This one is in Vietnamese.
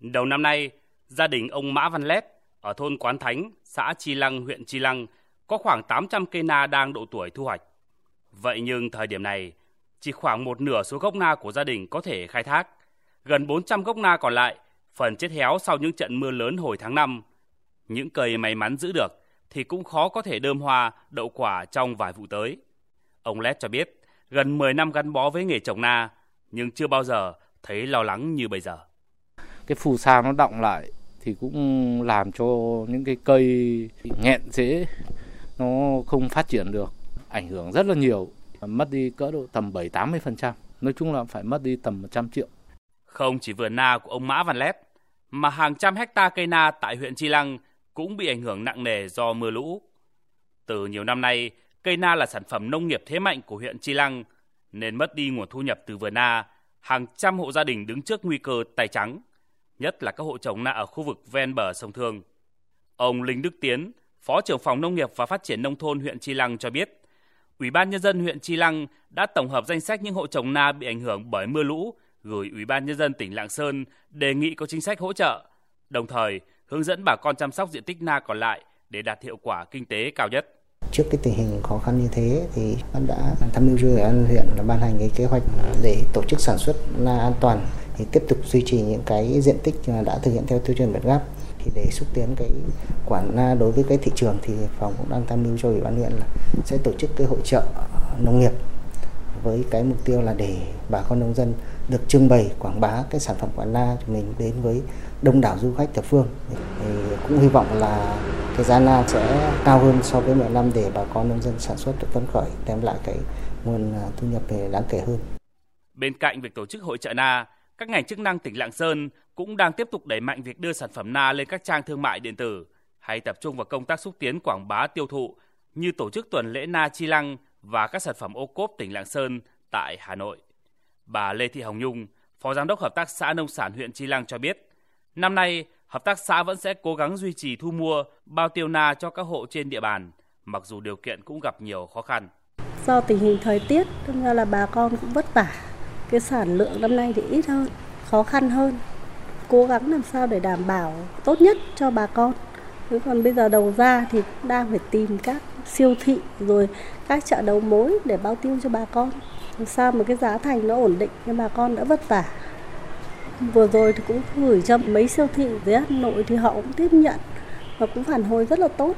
Đầu năm nay, gia đình ông Mã Văn Lét ở thôn Quán Thánh, xã Chi Lăng, huyện Chi Lăng có khoảng 800 cây na đang độ tuổi thu hoạch. Vậy nhưng thời điểm này, chỉ khoảng một nửa số gốc na của gia đình có thể khai thác. Gần 400 gốc na còn lại, phần chết héo sau những trận mưa lớn hồi tháng 5. Những cây may mắn giữ được thì cũng khó có thể đơm hoa, đậu quả trong vài vụ tới. Ông Lét cho biết, gần 10 năm gắn bó với nghề trồng na, nhưng chưa bao giờ thấy lo lắng như bây giờ. Cái phù sa nó động lại thì cũng làm cho những cái cây nghẹn dễ nó không phát triển được, ảnh hưởng rất là nhiều, mất đi cỡ độ tầm 7-80%, nói chung là phải mất đi tầm 100 triệu. Không chỉ vườn na của ông Mã Văn Lét, mà hàng trăm hecta cây na tại huyện Chi Lăng cũng bị ảnh hưởng nặng nề do mưa lũ. Từ nhiều năm nay, cây na là sản phẩm nông nghiệp thế mạnh của huyện Chi Lăng, nên mất đi nguồn thu nhập từ vườn na, hàng trăm hộ gia đình đứng trước nguy cơ tay trắng, nhất là các hộ trồng na ở khu vực ven bờ sông Thương. Ông Linh Đức Tiến, Phó trưởng phòng Nông nghiệp và Phát triển Nông thôn huyện Chi Lăng cho biết, Ủy ban Nhân dân huyện Chi Lăng đã tổng hợp danh sách những hộ trồng na bị ảnh hưởng bởi mưa lũ, gửi Ủy ban Nhân dân tỉnh Lạng Sơn đề nghị có chính sách hỗ trợ, đồng thời hướng dẫn bà con chăm sóc diện tích na còn lại để đạt hiệu quả kinh tế cao nhất. Trước cái tình hình khó khăn như thế thì ban đã tham mưu cho ủy ban huyện là ban hành cái kế hoạch để tổ chức sản xuất na an toàn thì tiếp tục duy trì những cái diện tích đã thực hiện theo tiêu chuẩn Việt Gáp thì để xúc tiến cái quản na đối với cái thị trường thì phòng cũng đang tham mưu cho ủy ban huyện là sẽ tổ chức cái hội trợ nông nghiệp với cái mục tiêu là để bà con nông dân được trưng bày quảng bá cái sản phẩm quả na của mình đến với đông đảo du khách thập phương thì cũng hy vọng là cái giá na sẽ cao hơn so với mọi năm để bà con nông dân sản xuất được phấn khởi đem lại cái nguồn thu nhập về đáng kể hơn. Bên cạnh việc tổ chức hội trợ na, các ngành chức năng tỉnh Lạng Sơn cũng đang tiếp tục đẩy mạnh việc đưa sản phẩm na lên các trang thương mại điện tử hay tập trung vào công tác xúc tiến quảng bá tiêu thụ như tổ chức tuần lễ na chi lăng và các sản phẩm ô cốp tỉnh Lạng Sơn tại Hà Nội. Bà Lê Thị Hồng Nhung, Phó Giám đốc Hợp tác xã Nông sản huyện Chi Lăng cho biết, năm nay hợp tác xã vẫn sẽ cố gắng duy trì thu mua bao tiêu na cho các hộ trên địa bàn, mặc dù điều kiện cũng gặp nhiều khó khăn. Do tình hình thời tiết, nên là bà con cũng vất vả. Cái sản lượng năm nay thì ít hơn, khó khăn hơn. Cố gắng làm sao để đảm bảo tốt nhất cho bà con. thế còn bây giờ đầu ra thì đang phải tìm các siêu thị rồi các chợ đầu mối để bao tiêu cho bà con. Làm sao mà cái giá thành nó ổn định cho bà con đã vất vả. Vừa rồi thì cũng gửi cho mấy siêu thị dưới Hà Nội thì họ cũng tiếp nhận và cũng phản hồi rất là tốt.